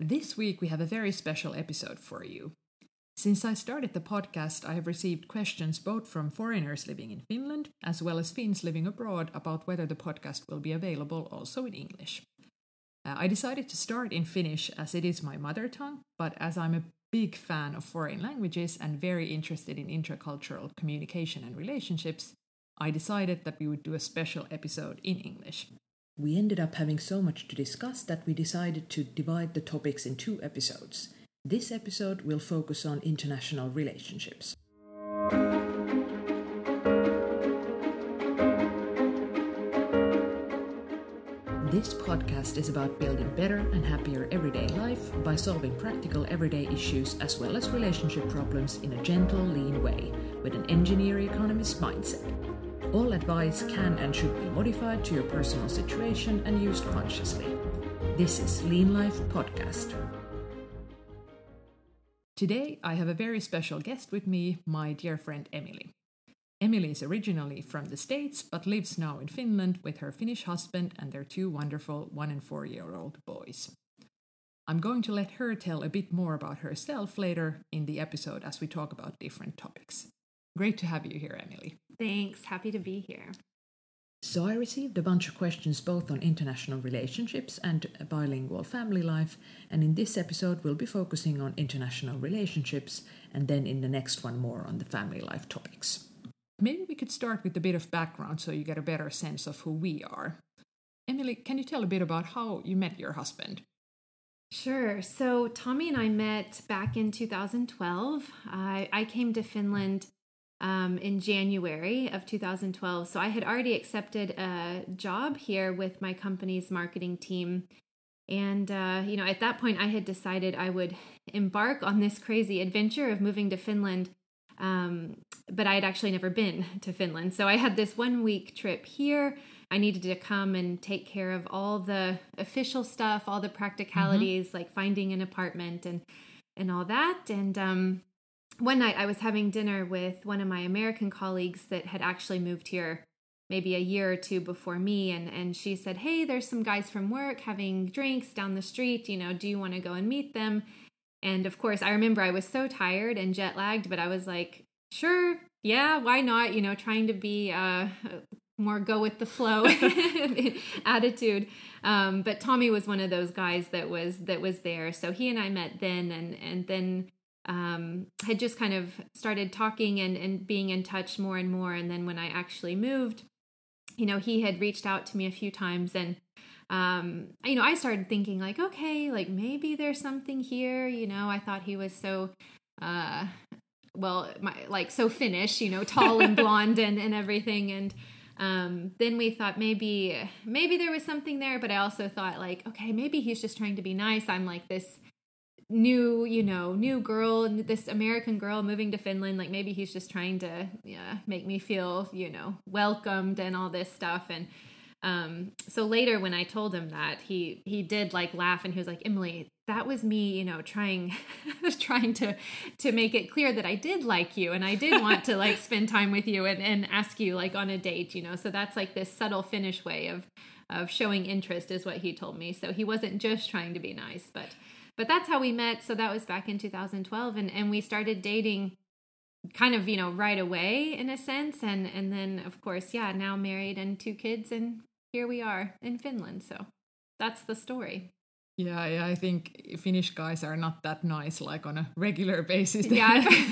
This week we have a very special episode for you. Since I started the podcast, I have received questions both from foreigners living in Finland as well as Finns living abroad about whether the podcast will be available also in English. Uh, I decided to start in Finnish as it is my mother tongue, but as I'm a big fan of foreign languages and very interested in intercultural communication and relationships, I decided that we would do a special episode in English. We ended up having so much to discuss that we decided to divide the topics in two episodes. This episode will focus on international relationships. This podcast is about building better and happier everyday life by solving practical everyday issues as well as relationship problems in a gentle, lean way with an engineer economist mindset. All advice can and should be modified to your personal situation and used consciously. This is Lean Life Podcast. Today, I have a very special guest with me, my dear friend Emily. Emily is originally from the States but lives now in Finland with her Finnish husband and their two wonderful one and four year old boys. I'm going to let her tell a bit more about herself later in the episode as we talk about different topics. Great to have you here, Emily. Thanks. Happy to be here. So, I received a bunch of questions both on international relationships and bilingual family life, and in this episode, we'll be focusing on international relationships, and then in the next one, more on the family life topics. Maybe we could start with a bit of background so you get a better sense of who we are. Emily, can you tell a bit about how you met your husband? Sure. So, Tommy and I met back in 2012. I, I came to Finland um, in January of 2012. So I had already accepted a job here with my company's marketing team. And, uh, you know, at that point, I had decided I would embark on this crazy adventure of moving to Finland. Um, but I had actually never been to Finland. So I had this one week trip here. I needed to come and take care of all the official stuff, all the practicalities, mm-hmm. like finding an apartment and and all that. And um, one night I was having dinner with one of my American colleagues that had actually moved here maybe a year or two before me and and she said, "Hey, there's some guys from work having drinks down the street, you know, do you want to go and meet them?" And of course, I remember I was so tired and jet lagged, but I was like, "Sure, yeah, why not?" You know, trying to be uh more go with the flow attitude um, but tommy was one of those guys that was that was there so he and i met then and and then um, had just kind of started talking and, and being in touch more and more. And then when I actually moved, you know, he had reached out to me a few times and um, you know, I started thinking like, okay, like maybe there's something here. You know, I thought he was so, uh, well, my, like so Finnish, you know, tall and blonde and, and everything. And, um, then we thought maybe, maybe there was something there, but I also thought like, okay, maybe he's just trying to be nice. I'm like this new you know new girl this american girl moving to finland like maybe he's just trying to yeah make me feel you know welcomed and all this stuff. And um so later when i told him that he he did like laugh and he was like emily that was me you know trying trying to to make it clear that i did like you and i did want to like spend time with you and and ask you like on a date you know? So that's like this subtle finnish way of of showing interest is what he told me. So he wasn't just trying to be nice but but that's how we met. So that was back in 2012, and and we started dating kind of you know right away in a sense and and then of course yeah now married and two kids and here we are in finland so that's the story yeah, yeah, I think Finnish guys are not that nice, like on a regular basis. Yeah,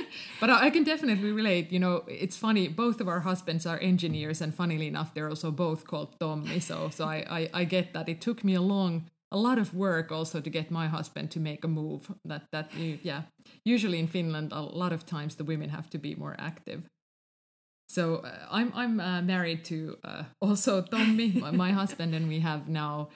but I can definitely relate. You know, it's funny. Both of our husbands are engineers, and funnily enough, they're also both called Tommy. So, so I, I, I get that. It took me a long a lot of work also to get my husband to make a move that that yeah. usually in finland a lot of times the women have to be more active. So uh, i'm i'm uh, married to uh, also tommy my, my, husband and we have now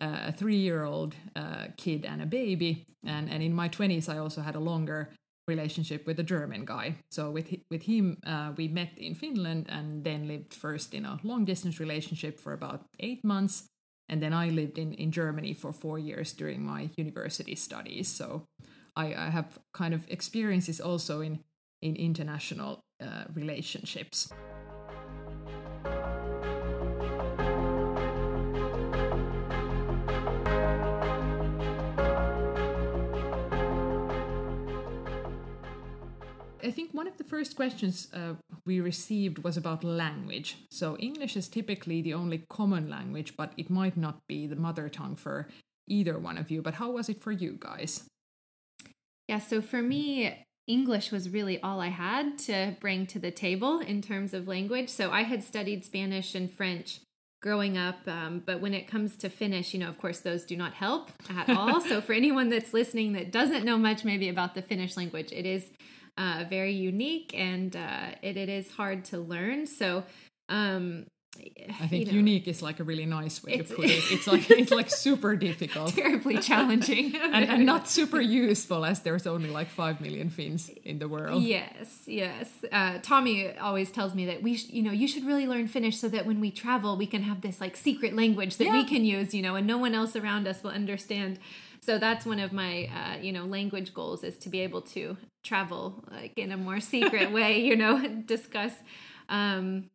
uh, a three year old uh, kid and a baby. And and in my 20s i also had a longer relationship with a german guy. So with with him uh, we met in finland and then lived first in a long distance relationship for about eight months and then I lived in, in Germany for four years during my university studies. So I, I have kind of experiences also in, in international uh, relationships. I think one of the first questions uh, we received was about language. So English is typically the only common language, but it might not be the mother tongue for either one of you. But how was it for you guys? Yeah, so for me, English was really all I had to bring to the table in terms of language. So I had studied Spanish and French growing up, um, but when it comes to Finnish, you know, of course, those do not help at all. so for anyone that's listening that doesn't know much maybe about the Finnish language, it is uh, very unique and uh, it, it is hard to learn. So um, I think you know, unique is like a really nice way to put it. It's like it's like super difficult, terribly challenging, and, and, not super useful as there's only like five million Finns in the world. Yes, yes. Uh, Tommy always tells me that we, sh- you know, you should really learn Finnish so that when we travel, we can have this like secret language that yeah. we can use, you know, and no one else around us will understand. So that's one of my, uh, you know, language goals is to be able to travel like in a more secret way, you know, discuss. Um,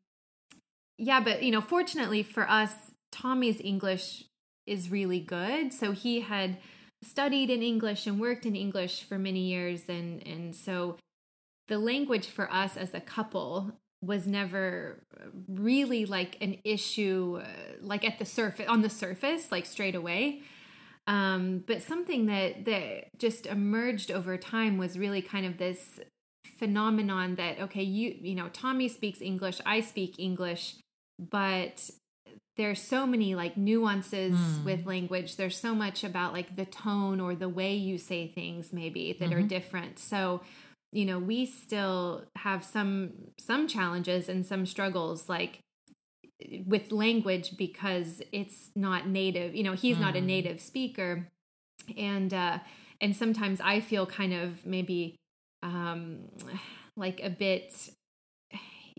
yeah, but you know, fortunately for us, Tommy's English is really good. So he had studied in English and worked in English for many years and and so the language for us as a couple was never really like an issue uh, like at the surface on the surface like straight away um, but something that that just emerged over time was really kind of this phenomenon that okay you you know tommy speaks english i speak english but there's so many like nuances mm. with language there's so much about like the tone or the way you say things maybe that mm-hmm. are different so you know we still have some some challenges and some struggles like with language because it's not native you know he's mm. not a hmm. native speaker and uh and sometimes i feel kind of maybe um like a bit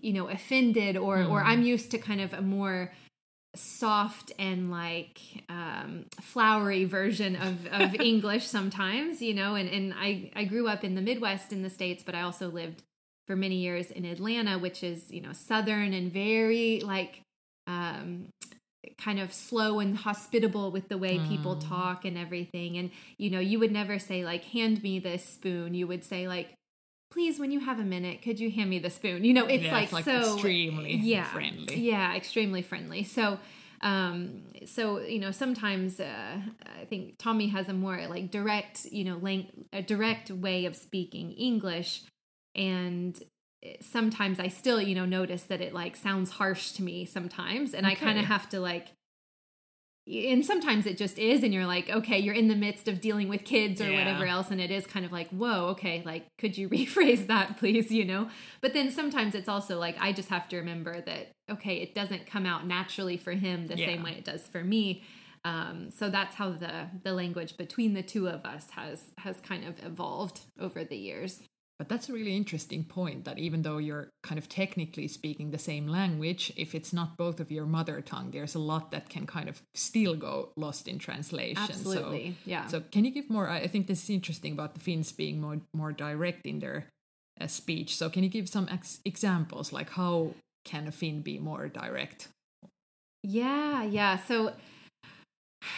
you know offended or mm. or i'm hmm. used to kind of a more soft and like um, flowery version of, of english sometimes you know and, and I, I grew up in the midwest in the states but i also lived for many years in atlanta which is you know southern and very like um, kind of slow and hospitable with the way mm. people talk and everything. And you know you would never say like hand me this spoon. You would say like please when you have a minute could you hand me the spoon? You know it's, yeah, like, it's like, so extremely yeah, friendly. yeah extremely friendly. So um so you know sometimes uh, i think tommy has a more like direct you know lang- a direct way of speaking english. And sometimes i still you know notice that it like sounds harsh to me sometimes and okay. i kind of have to like and sometimes it just is and you're like okay you're in the midst of dealing with kids or yeah. whatever else and it is kind of like whoa okay like could you rephrase that please you know but then sometimes it's also like i just have to remember that okay it doesn't come out naturally for him the yeah. same way it does for me um, so that's how the the language between the two of us has has kind of evolved over the years but that's a really interesting point that even though you're kind of technically speaking the same language, if it's not both of your mother tongue, there's a lot that can kind of still go lost in translation. Absolutely. So, yeah. So can you give more? I think this is interesting about the Finns being more more direct in their uh, speech. So can you give some ex- examples, like how can a Finn be more direct? Yeah, yeah. So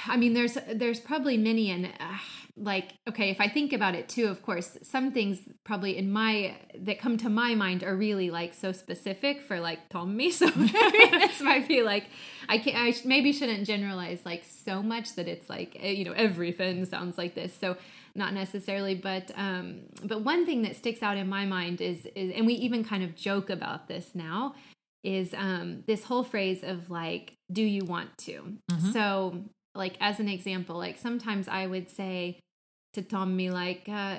I mean, there's there's probably many, and uh, like okay, if I think about it too, of course, some things probably in my that come to my mind are really like so specific for like Tommy. So this might be like I can't I maybe shouldn't generalize like so much that it's like eh, you know everything sounds like this. So not necessarily, but um, but one thing that sticks out in my mind is is, and we even kind of joke about this now is um, this whole phrase of like, do you want to? Mm-hmm. So like as an example like sometimes i would say to tommy like uh,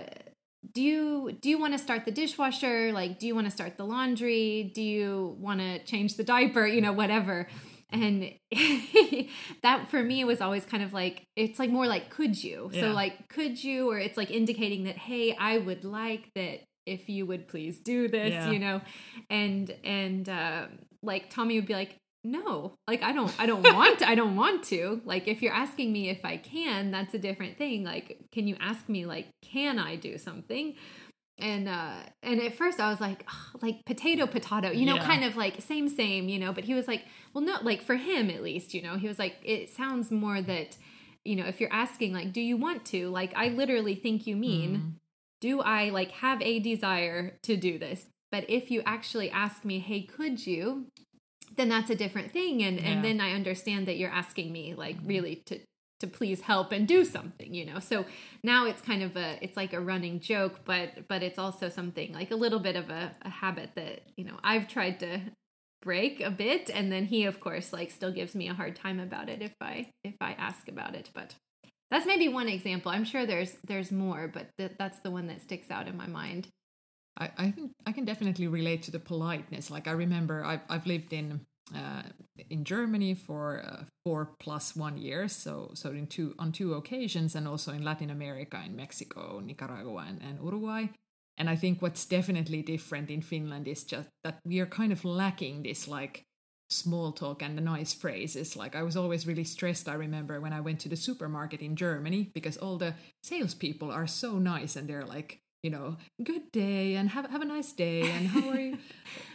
do you do you want to start the dishwasher? Like do you want to start the laundry? Do you want to change the diaper? You know whatever. And that for me was always kind of like it's like more like could you? Yeah. so like could you or it's like indicating that hey i would like that if you would please do this yeah. you know? And and uh, like tommy would be like no like i don't i don't want to, i don't want to like if you're asking me if i can that's a different thing like can you ask me like can i do something and uh and at first i was like oh, like potato potato you know yeah. kind of like same same you know but he was like well no like for him at least you know he was like it sounds more that you know if you're asking like do you want to like i literally think you mean mm do I like have a desire to do this? But if you actually ask me, hey, could you? Then that's a different thing. And Yeah. and then I understand that you're asking me like really to to please help and do something, you know. So now it's kind of a it's like a running joke, but but it's also something like a little bit of a, a habit that, you know, I've tried to break a bit and then he of course like still gives me a hard time about it if I if I ask about it. But that's maybe one example. I'm sure there's there's more, but th- that's the one that sticks out in my mind. I, I think I can definitely relate to the politeness. Like I remember, I've I've lived in uh, in Germany for uh, four plus one years, so so in two on two occasions, and also in Latin America, in Mexico, Nicaragua, and, and Uruguay. And I think what's definitely different in Finland is just that we are kind of lacking this like small talk and the nice phrases. Like I was always really stressed. I remember when I went to the supermarket in Germany because all the salespeople are so nice and they're like, you know, good day and have have a nice day and how are you?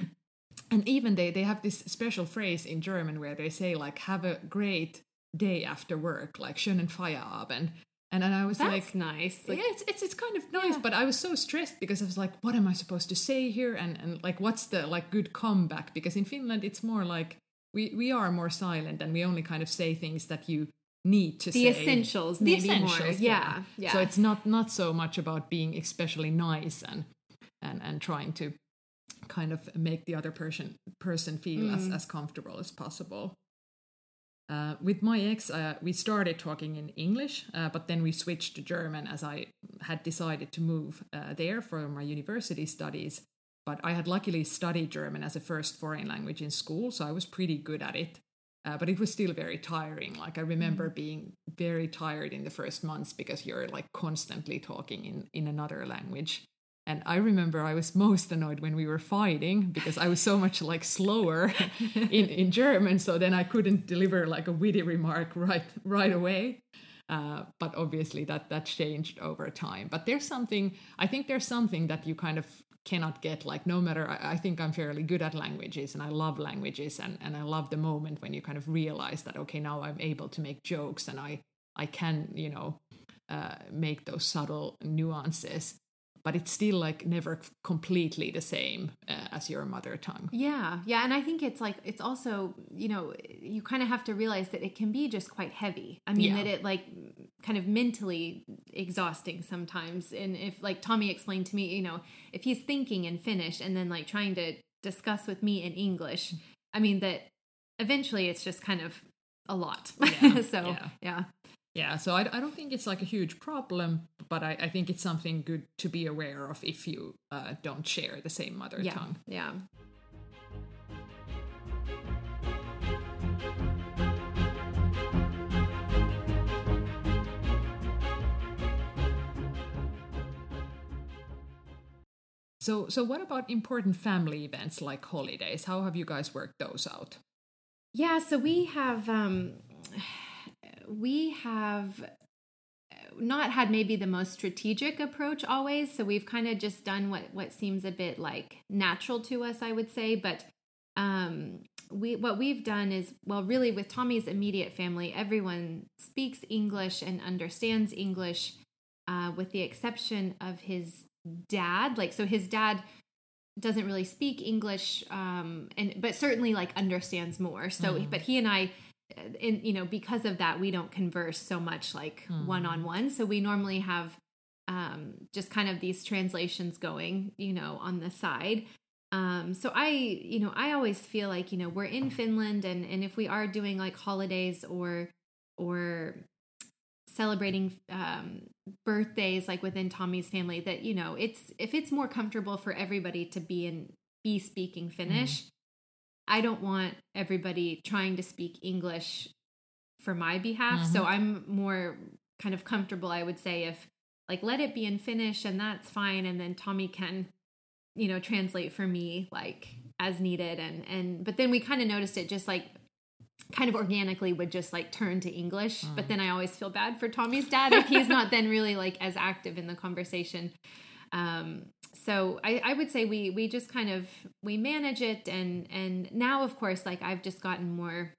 and even they they have this special phrase in German where they say like have a great day after work, like schönen Feierabend. And then I was That's like, nice. Like, yeah, it's, it's it's kind of nice, Yeah. but I was so stressed because I was like, what am I supposed to say here? And and like, what's the like good comeback? Because in Finland, it's more like we we are more silent and we only kind of say things that you need to the say. essentials, The maybe more. essentials, Yeah, yeah. So it's not not so much about being especially nice and and and trying to kind of make the other person person feel as Mm. as comfortable as possible. Uh, with my ex, uh, we started talking in English, uh, but then we switched to German as I had decided to move uh, there for my university studies. But I had luckily studied German as a first foreign language in school, so I was pretty good at it. Uh, but it was still very tiring. Like I remember being very tired in the first months because you're like constantly talking in in another language. And I remember I was most annoyed when we were fighting because I was so much like slower in, in German, so then I couldn't deliver like a witty remark right right away. Uh, but obviously that that changed over time. But there's something I think there's something that you kind of cannot get like no matter I, I think I'm fairly good at languages and I love languages and, and I love the moment when you kind of realize that okay now I'm able to make jokes and I I can you know uh, make those subtle nuances but it's still like never completely the same uh, as your mother tongue. Yeah, yeah, and I think it's like it's also you know you kind of have to realize that it can be just quite heavy. I mean Yeah. that it like kind of mentally exhausting sometimes. And if like Tommy explained to me, you know, if he's thinking in Finnish and then like trying to discuss with me in English, I mean that eventually it's just kind of a lot. Yeah, so yeah. yeah. Yeah, so I, I don't think it's like a huge problem, but I, I think it's something good to be aware of if you uh, don't share the same mother yeah, tongue. yeah. So, so what about important family events like holidays? How have you guys worked those out? Yeah, so we have um we have not had maybe the most strategic approach always, so we've kind of just done what what seems a bit like natural to us, I would say, but um we what we've done is well really with Tommy's immediate family, everyone speaks English and understands English uh with the exception of his dad. Like so his dad doesn't really speak English, um, and but certainly like understands more. So, but he and I, in you know, because of that, we don't converse so much like one on one. So we normally have um, just kind of these translations going, you know, on the side. Um, so I, you know, I always feel like you know we're in Finland, and and if we are doing like holidays or or celebrating um, birthdays like within Tommy's family that you know it's if it's more comfortable for everybody to be in be speaking Finnish I don't want everybody trying to speak English for my behalf so mm-hmm. I'm more kind of comfortable I would say if like let it be in Finnish and that's fine and then Tommy can you know translate for me like as needed and and but then we kind of noticed it just like kind of organically would just like turn to English. But mm. then I always feel bad for Tommy's dad if he's not then really like as active in the conversation. Um, so I, I would say we we just kind of we manage it and and now of course like I've just gotten more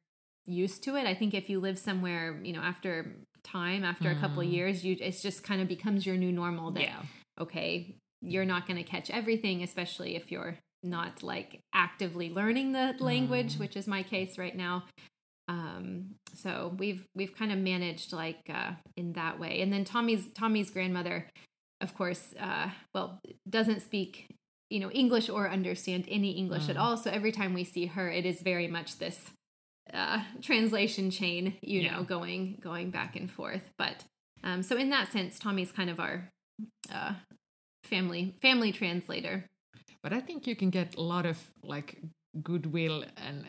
used to it. I think if you live somewhere, you know, after time, after a couple of years, you it's just kind of becomes your new normal that Yeah. okay, you're not going to catch everything, especially if you're not like actively learning the language, mm. which is my case right now. Um, so we've we've kind of managed like uh, in that way. And then Tommy's Tommy's grandmother, of course, uh, well, doesn't speak you know English or understand any English mm. at all. So every time we see her, it is very much this uh, translation chain, you yeah. know, going going back and forth. But um, so in that sense, Tommy's kind of our uh, family family translator. But I think you can get a lot of like goodwill and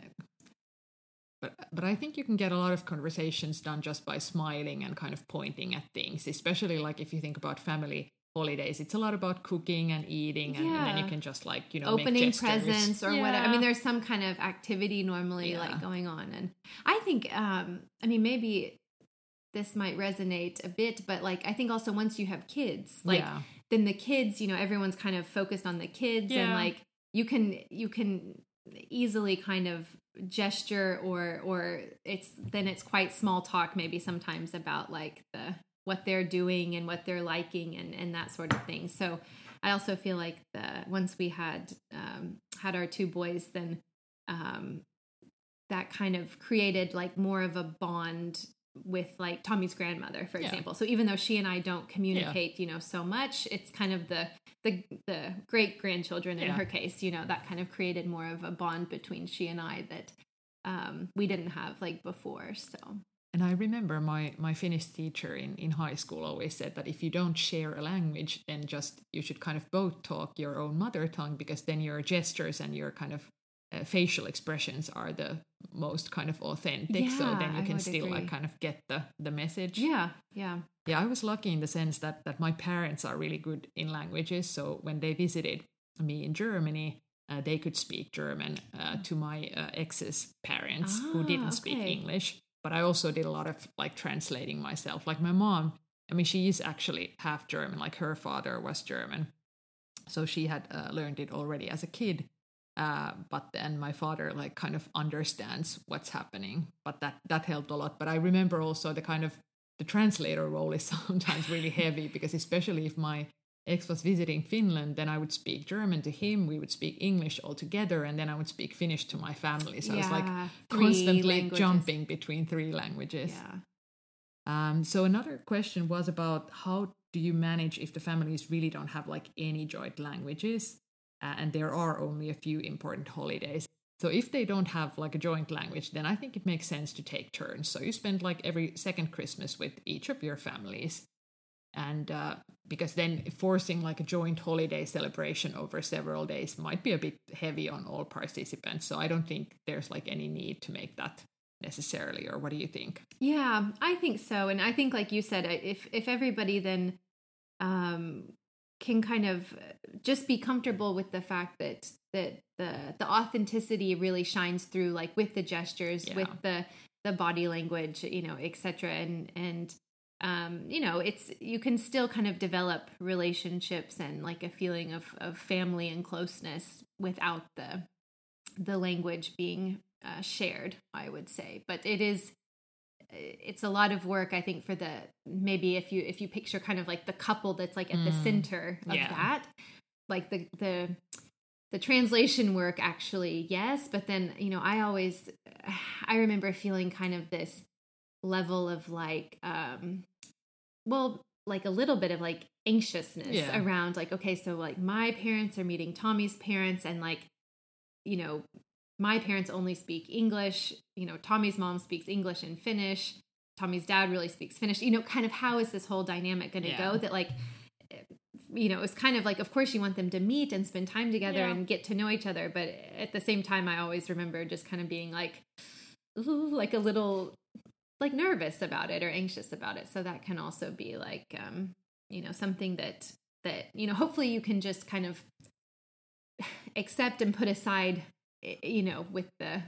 but but I think you can get a lot of conversations done just by smiling and kind of pointing at things, especially like if you think about family holidays. It's a lot about cooking and eating, and, yeah. and then you can just like you know opening presents or yeah. whatever. I mean, there's some kind of activity normally yeah. like going on, and I think um I mean maybe this might resonate a bit, but like I think also once you have kids, like then the kids, you know, everyone's kind of focused on the kids, and like you can you can easily kind of gesture or or it's then it's quite small talk maybe sometimes about like the what they're doing and what they're liking and and that sort of thing so i also feel like the once we had um had our two boys then um that kind of created like more of a bond with like Tommy's grandmother, for example. So even though she and I don't communicate, yeah. you know, so much, it's kind of the the the great grandchildren in yeah. her case, you know, that kind of created more of a bond between she and I that um, we didn't have like before. So. And I remember my my Finnish teacher in in high school always said that if you don't share a language, then just you should kind of both talk your own mother tongue because then your gestures and your kind of uh, facial expressions are the most kind of authentic. Yeah, so then you can still agree. like kind of get the the message. Yeah yeah. Yeah i was lucky in the sense that that my parents are really good in languages. So when they visited me in germany uh, they could speak german uh, to my uh, ex's parents ah, who didn't okay. speak english but i also did a lot of like translating myself. Like my mom i mean she is actually half german like her father was german. So she had uh, learned it already as a kid uh, but then my father like kind of understands what's happening but that that helped a lot. But i remember also the kind of the translator role is sometimes really heavy because especially if my ex was visiting finland then i would speak german to him we would speak english all together and then i would speak finnish to my family so yeah, i was like constantly languages. jumping between three languages yeah. um, so another question was about how do you manage if the families really don't have like any joint languages uh, and there are only a few important holidays. So if they don't have like a joint language, then I think it makes sense to take turns. So you spend like every second Christmas with each of your families. And uh, because then forcing like a joint holiday celebration over several days might be a bit heavy on all participants. So I don't think there's like any need to make that necessarily. Or what do you think? Yeah, I think so. And I think, like you said, if if everybody then um, can kind of just be comfortable with the fact that that the the authenticity really shines through like with the gestures yeah. with the the body language you know etc and and um you know it's you can still kind of develop relationships and like a feeling of of family and closeness without the the language being uh, shared i would say but it is it's a lot of work i think for the maybe if you if you picture kind of like the couple that's like at mm. the center of yeah. that like the the the translation work actually yes but then you know i always i remember feeling kind of this level of like um well like a little bit of like anxiousness yeah. around like okay so like my parents are meeting tommy's parents and like you know my parents only speak English. You know, Tommy's mom speaks English and Finnish. Tommy's dad really speaks Finnish. You know, kind of how is this whole dynamic going to yeah. go? That like, you know, it's kind of like, of course, you want them to meet and spend time together yeah. and get to know each other, but at the same time, I always remember just kind of being like, like a little like nervous about it or anxious about it. So that can also be like, um, you know, something that that you know, hopefully, you can just kind of accept and put aside you know with the uh,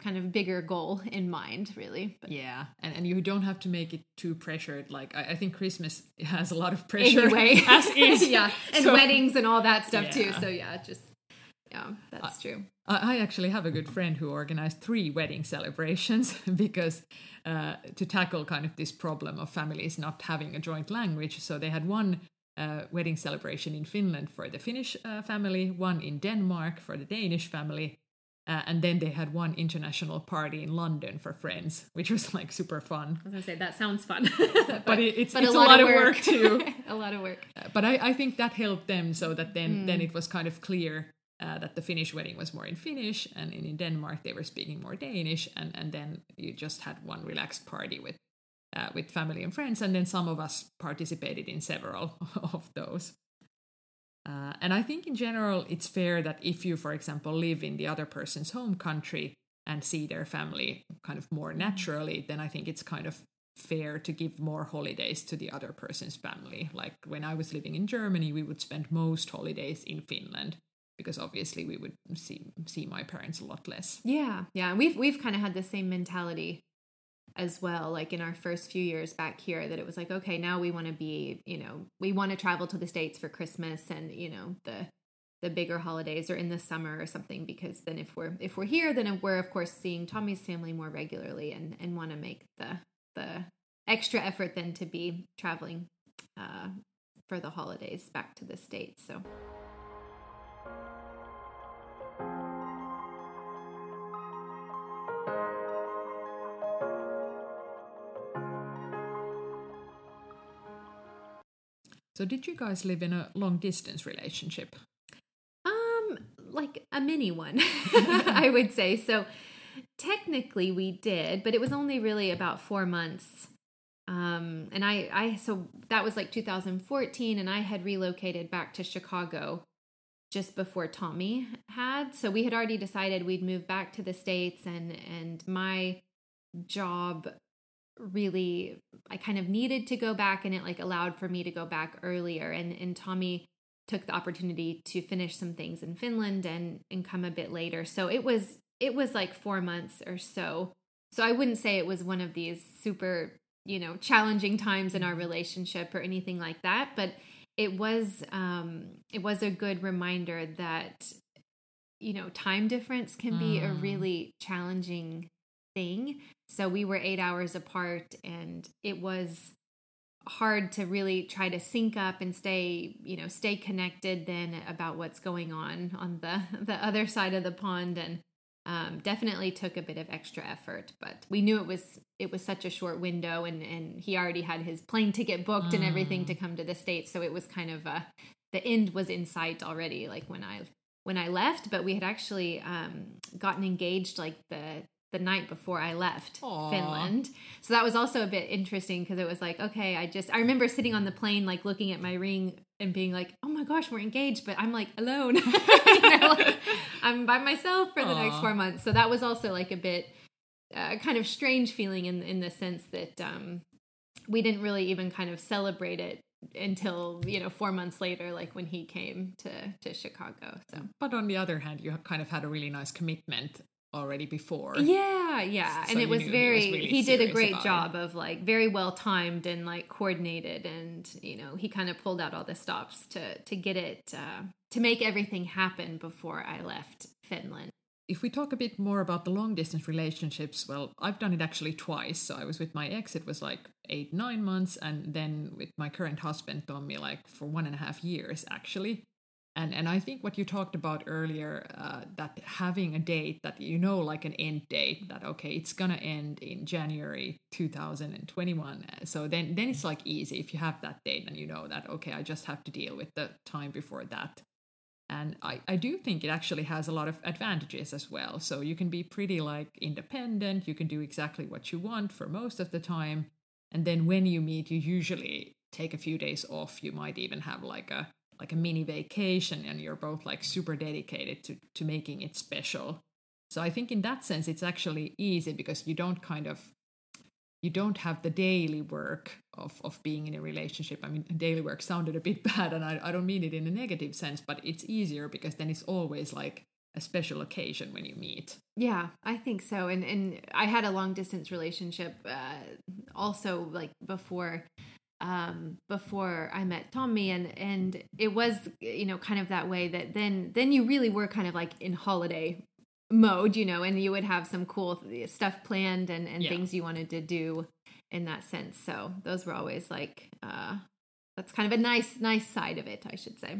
kind of bigger goal in mind really. But yeah and, and you don't have to make it too pressured. Like i, I think christmas has a lot of pressure. Anyway. As is. Yeah and so, weddings and all that stuff yeah. too so yeah just yeah that's I, true I, actually have a good friend who organized three wedding celebrations because uh, to tackle kind of this problem of families not having a joint language so they had one uh, wedding celebration in Finland for the Finnish uh, family, one in Denmark for the Danish family, uh, and then they had one international party in London for friends, which was like super fun. I was gonna say that sounds fun, but, but it, it's, but it's a, lot, lot of work, work too. a lot of work. Uh, but I, I think that helped them so that then mm. then it was kind of clear uh, that the Finnish wedding was more in Finnish, and in, Denmark they were speaking more Danish, and and then you just had one relaxed party with uh, with family and friends, and then some of us participated in several of those. Uh, and I think in general, it's fair that if you, for example, live in the other person's home country and see their family kind of more naturally, then I think it's kind of fair to give more holidays to the other person's family. Like when I was living in Germany, we would spend most holidays in Finland because obviously we would see see my parents a lot less. Yeah, yeah, we've we've kind of had the same mentality as well like in our first few years back here that it was like okay now we want to be you know we want to travel to the states for christmas and you know the the bigger holidays or in the summer or something because then if we're if we're here then we're of course seeing tommy's family more regularly and and want to make the the extra effort then to be traveling uh, for the holidays back to the states so So did you guys live in a long distance relationship? Um, like a mini one, I would say. So technically we did, but it was only really about four months. Um, and I, I, so that was like 2014, and I had relocated back to Chicago just before Tommy had. So we had already decided we'd move back to the States, and, and my job really I kind of needed to go back and it like allowed for me to go back earlier and and Tommy took the opportunity to finish some things in Finland and and come a bit later. So it was it was like 4 months or so. So I wouldn't say it was one of these super, you know, challenging times in our relationship or anything like that, but it was um it was a good reminder that you know, time difference can be a mm. really challenging thing. So we were eight hours apart, and it was hard to really try to sync up and stay you know stay connected then about what's going on on the the other side of the pond and um, definitely took a bit of extra effort but we knew it was it was such a short window and and he already had his plane ticket booked mm. and everything to mm. come to the states so it was kind of a the end was in sight already like when i when i left but we had actually um, gotten engaged like the the night before I left Aww. Finland. So that was also a bit interesting because it was like, okay, I just I remember sitting on the plane like looking at my ring and being like, oh my gosh, we're engaged, but I'm like alone. you know, like, I'm by myself for the next four months. So that was also like a bit uh, kind of strange feeling in in the sense that um, we didn't really even kind of celebrate it until you know four months later like when he came to to chicago so but on the other hand you kind of had a really nice commitment already before. Yeah, yeah. So and it was very he, was really he did a great job it. of like very well timed and like coordinated and you know, he kind of pulled out all the stops to to get it uh, to make everything happen before I left Finland. If we talk a bit more about the long distance relationships, well, I've done it actually twice. So I was with my ex, it was like eight, nine months, and then with my current husband, Tommy, like for one and a half years actually and and I think what you talked about earlier, uh, that having a date that you know, like an end date, that okay, it's gonna end in January 2021. So then then it's like easy if you have that date and you know that okay, I just have to deal with the time before that. And I, I do think it actually has a lot of advantages as well. So you can be pretty like independent, you can do exactly what you want for most of the time. And then when you meet, you usually take a few days off. You might even have like a like a mini vacation and you're both like super dedicated to to making it special so i think in that sense it's actually easy because you don't kind of you don't have the daily work of, of being in a relationship. I mean, daily work sounded a bit bad, and I, I don't mean it in a negative sense, but it's easier because then it's always like a special occasion when you meet. Yeah, I think so. And and I had a long distance relationship uh, also like before um, before I met Tommy, and and it was you know kind of that way that then then you really were kind of like in holiday mode, you know, and you would have some cool stuff planned and and yeah. things you wanted to do in that sense. So those were always like uh, that's kind of a nice nice side of it, I should say.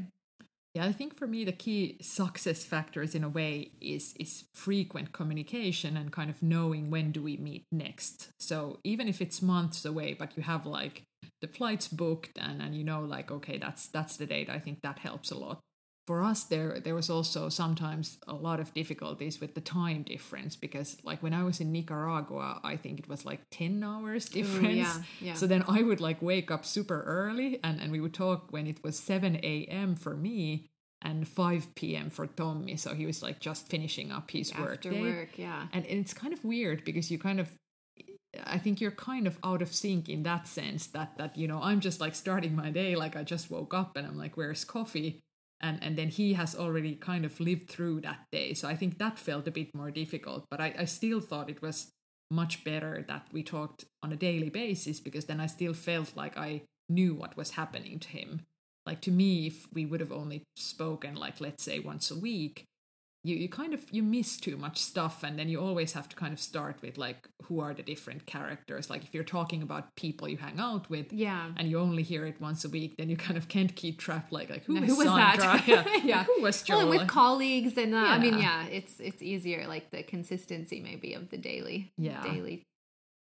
Yeah, I think for me the key success factors in a way is is frequent communication and kind of knowing when do we meet next. So even if it's months away, but you have like the flights booked and and you know like okay that's that's the date. I think that helps a lot. For us, there there was also sometimes a lot of difficulties with the time difference because like when I was in Nicaragua, I think it was like ten hours difference. Yeah, yeah. So then I would like wake up super early and, and we would talk when it was 7 a.m. for me and 5 p.m. for Tommy. So he was like just finishing up his work. After work, yeah. And it's kind of weird because you kind of I think you're kind of out of sync in that sense that that you know I'm just like starting my day like I just woke up and I'm like where's coffee and and then he has already kind of lived through that day. So I think that felt a bit more difficult but I, I still thought it was much better that we talked on a daily basis because then I still felt like I knew what was happening to him. Like to me if we would have only spoken like let's say once a week you, you kind of you miss too much stuff and then you always have to kind of start with like who are the different characters like if you're talking about people you hang out with Yeah. and you only hear it once a week then you kind of can't keep track like like who, Who is was Sandra? that? yeah, Yeah. Like, who was Joel Well, with colleagues and uh, I mean, Yeah. yeah, it's it's easier like the consistency maybe of the daily Yeah. daily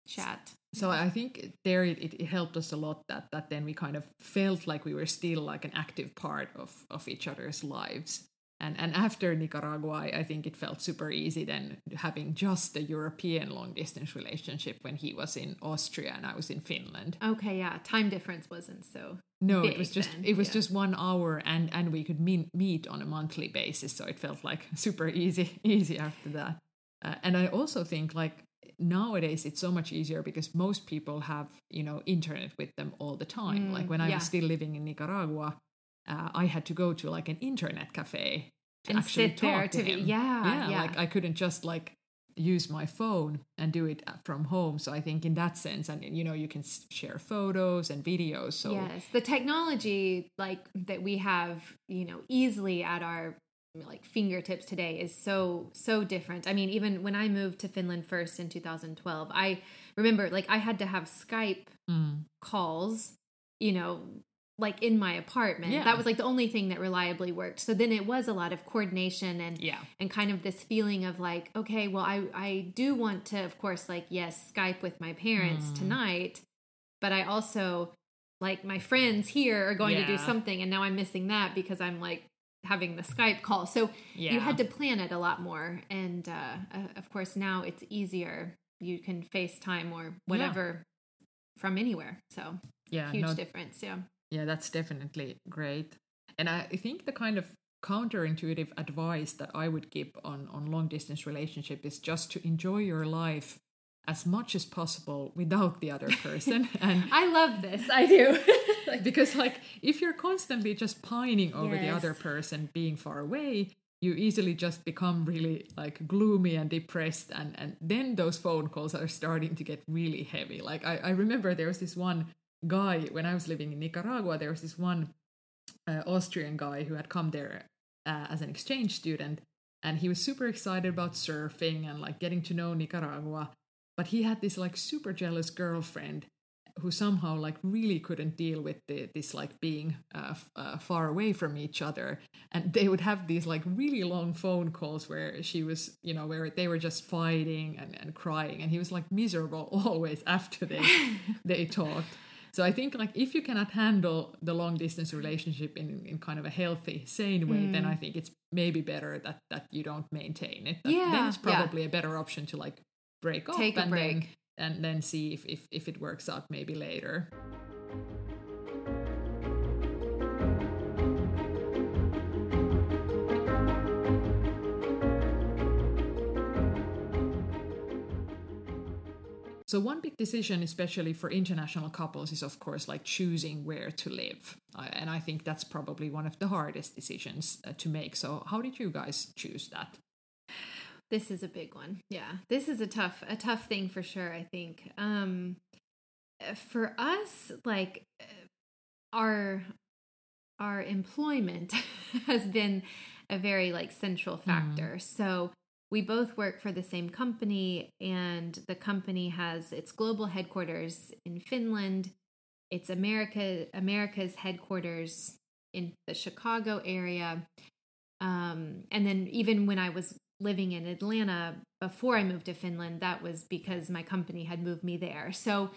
chat. so I think there it, it helped us a lot that that then we kind of felt like we were still like an active part of of each other's lives. And and after Nicaragua, I think it felt super easy then having just a European long distance relationship when he was in Austria and I was in Finland. Okay, yeah, time difference wasn't so. No, it was just then, it was yeah. just one hour and and we could meet meet on a monthly basis, so it felt like super easy easy after that. Uh, and I also think like nowadays it's so much easier because most people have you know internet with them all the time. Mm, like when I yeah. was still living in Nicaragua, uh, I had to go to like an internet cafe to And actually sit there talk to, to be- him. yeah, yeah, yeah. like I couldn't just like use my phone and do it uh, from home. So I think in that sense, and you know, you can share photos and videos. So yes, the technology like that we have, you know, easily at our like fingertips today is so so different. I mean, even when I moved to Finland first in 2012, I remember like I had to have Skype Mm. calls, you know, like in my apartment. Yeah. That was like the only thing that reliably worked. So then it was a lot of coordination and Yeah. and kind of this feeling of like, okay, well I I do want to of course like yes, Skype with my parents Mm. tonight, but I also like my friends here are going to do something and now I'm missing that because I'm like having the Skype call. So Yeah. you had to plan it a lot more and uh, uh, of course now it's easier. You can FaceTime or whatever from anywhere. So yeah, huge no, difference yeah yeah, that's definitely great. And I think the kind of counterintuitive advice that I would give on on long distance relationship is just to enjoy your life as much as possible without the other person. And i love this. I do. Because like if you're constantly just pining over the other person being far away you easily just become really like gloomy and depressed and and then those phone calls are starting to get really heavy. Like i, I remember there was this one guy when i was living in nicaragua there was this one uh, austrian guy who had come there uh, as an exchange student and he was super excited about surfing and like getting to know nicaragua but he had this like super jealous girlfriend who somehow like really couldn't deal with the, this like being uh, f- uh, far away from each other and they would have these like really long phone calls where she was you know where they were just fighting and, and crying and he was like miserable always after they they talked so i think like if you cannot handle the long distance relationship in, in kind of a healthy sane way then i mm. think it's maybe better that that you don't maintain it That- then Yeah, it's yeah. probably a better option to like break up Take a and break. then and then see if, if if it works out maybe later So one big decision, especially for international couples, is of course like choosing where to live, and I think that's probably one of the hardest decisions uh, to make. So how did you guys choose that? this is a big one. Yeah. This is a tough a tough thing for sure i think. Um for us like uh, our our employment has been a very like central factor. So we both work for the same company and the company has its global headquarters in finland it's America America's headquarters in the Chicago area. Um, and then even when I was living in Atlanta before I moved to Finland, that was because my company had moved me there. So,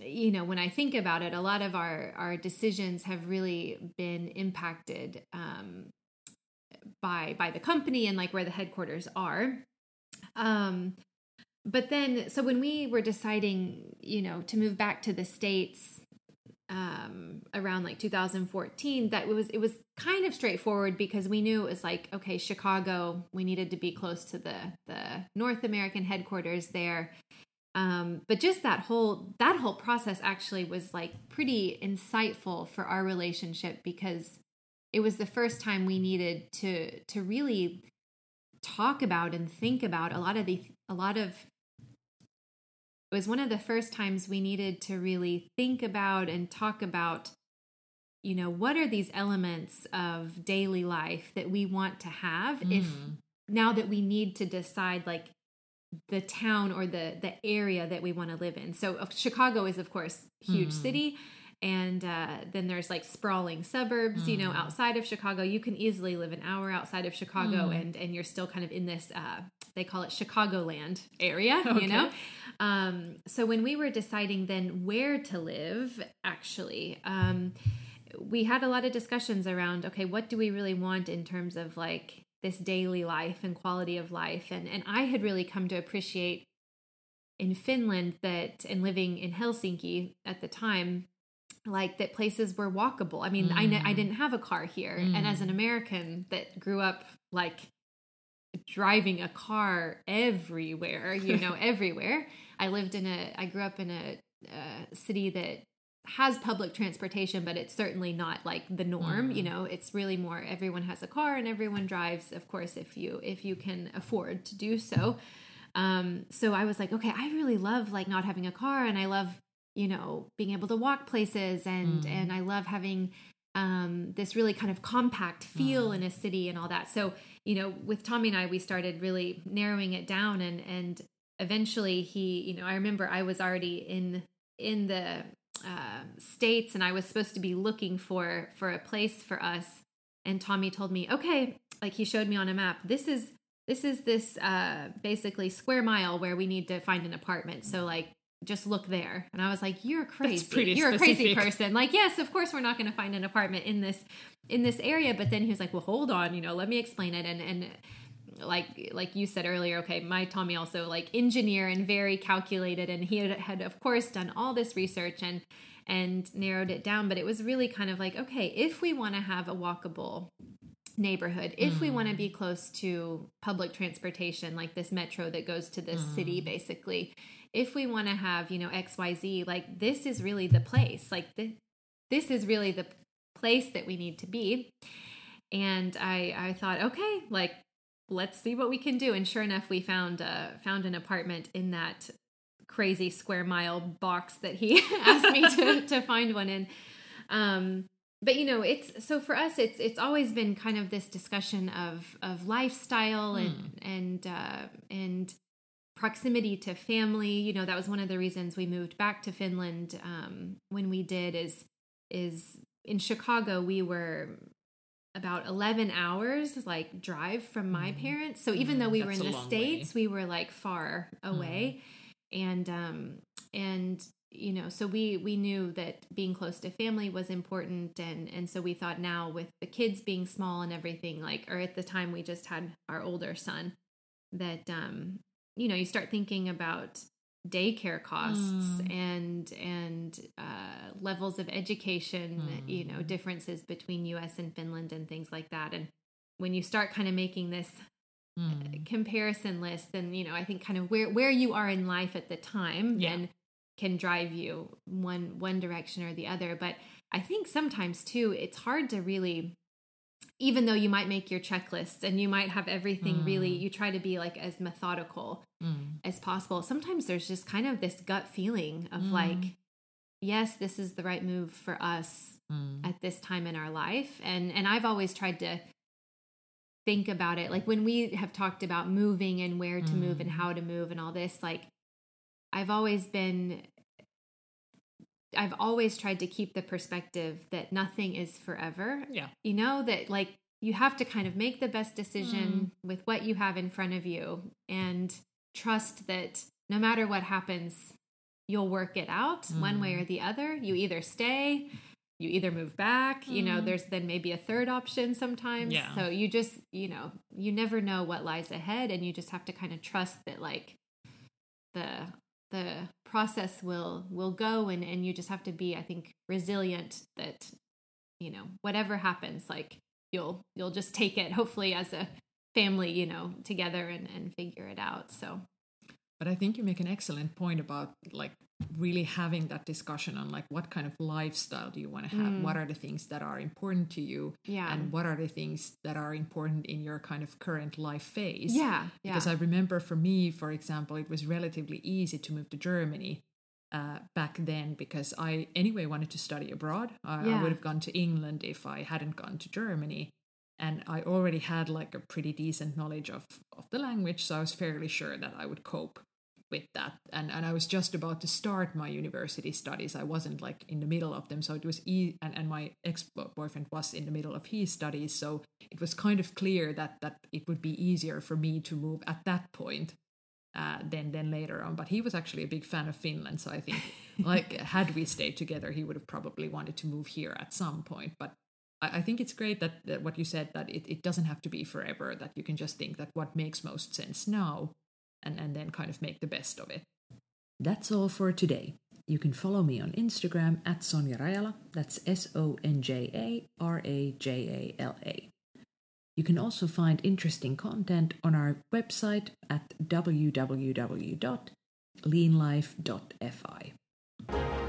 you know, when I think about it, a lot of our our decisions have really been impacted um, by by the company and like where the headquarters are. Um, but then, so when we were deciding, you know, to move back to the states um, around like 2014 that it was it was kind of straightforward because we knew it was like okay Chicago we needed to be close to the the North American headquarters there um, but just that whole that whole process actually was like pretty insightful for our relationship because it was the first time we needed to to really talk about and think about a lot of the a lot of it was one of the first times we needed to really think about and talk about you know what are these elements of daily life that we want to have mm. if now that we need to decide like the town or the the area that we want to live in so uh, chicago is of course huge mm. city and uh, then there's like sprawling suburbs mm. you know mm. outside of chicago you can easily live an hour outside of chicago mm. and and you're still kind of in this uh, they call it chicagoland area okay. you know um, so when we were deciding then where to live actually um, we had a lot of discussions around okay what do we really want in terms of like this daily life and quality of life and and I had really come to appreciate in Finland that and living in Helsinki at the time like that places were walkable. I mean, mm. I I didn't have a car here mm. and as an American that grew up like driving a car everywhere, you know, everywhere. I lived in a I grew up in a, a city that has public transportation, but it's certainly not like the norm. Mm. You know, it's really more everyone has a car and everyone drives, of course, if you if you can afford to do so. Um, so I was like, okay, I really love like not having a car, and I love you know being able to walk places, and mm. and I love having um, this really kind of compact feel mm. in a city and all that. So you know, with Tommy and I, we started really narrowing it down, and and eventually he, you know, I remember I was already in in the uh, states and I was supposed to be looking for for a place for us and Tommy told me okay like he showed me on a map this is this is this uh basically square mile where we need to find an apartment so like just look there. And I was like you're crazy. you're a crazy person. Like yes of course we're not going to find an apartment in this in this area. But then he was like well hold on you know let me explain it. And and like like you said earlier okay my tommy also like engineer and very calculated. And he had, had of course done all this research and and narrowed it down. But it was really kind of like okay if we want to have a walkable neighborhood if mm. we want to be close to public transportation like this metro that goes to this mm. city basically if we want to have you know xyz like this is really the place like this, this is really the place that we need to be and i i thought okay like let's see what we can do. And sure enough, we found uh, found an apartment in that crazy square mile box that he asked me to to find one in. Um, but you know, it's so for us, it's it's always been kind of this discussion of of lifestyle and hmm. and uh, and proximity to family. You know, that was one of the reasons we moved back to Finland um, when we did. Is is in Chicago, we were about 11 hours like drive from my mm. parents so even mm, though we were in the states way. we were like far away mm. and um and you know so we we knew that being close to family was important and and so we thought now with the kids being small and everything like or at the time we just had our older son that um you know you start thinking about daycare costs mm. and and uh, levels of education mm. you know differences between us and finland and things like that and when you start kind of making this mm. comparison list then you know i think kind of where where you are in life at the time yeah. then can drive you one one direction or the other but i think sometimes too it's hard to really even though you might make your checklists and you might have everything mm. really you try to be like as methodical mm. as possible sometimes there's just kind of this gut feeling of mm. like yes this is the right move for us mm. at this time in our life and and i've always tried to think about it like when we have talked about moving and where to move and mm. how to move and all this like i've always been I've always tried to keep the perspective that nothing is forever. Yeah. You know, that like you have to kind of make the best decision mm. with what you have in front of you and trust that no matter what happens, you'll work it out mm. one way or mm. the other. You either stay, you either move back, mm. you know, mm. there's then maybe a third option sometimes. Yeah. So you just, you know, you never know what lies ahead and you just have to kind of trust that like the the process will will go and and you just have to be i think resilient that you know whatever happens like you'll you'll just take it hopefully as a family you know together and and figure it out. So but i think you make an excellent point about like really having that discussion on like what kind of lifestyle do you want to have mm. what are the things that are important to you yeah and what are the things that are important in your kind of current life phase yeah, yeah. because i remember for me for example it was relatively easy to move to germany uh, back then because i anyway wanted to study abroad I, yeah. I would have gone to england if i hadn't gone to germany and i already had like a pretty decent knowledge of, of the language so i was fairly sure that i would cope with that. And and I was just about to start my university studies. I wasn't like in the middle of them. So it was e and, and my ex-boyfriend was in the middle of his studies. So it was kind of clear that that it would be easier for me to move at that point uh, than then later on. But he was actually a big fan of Finland. So I think like had we stayed together he would have probably wanted to move here at some point. But I, I think it's great that, that what you said that it, it doesn't have to be forever that you can just think that what makes most sense now and, and then kind of make the best of it. That's all for today. You can follow me on Instagram at Sonja Rajala. That's S O N J A R A J A L A. You can also find interesting content on our website at www.leanlife.fi.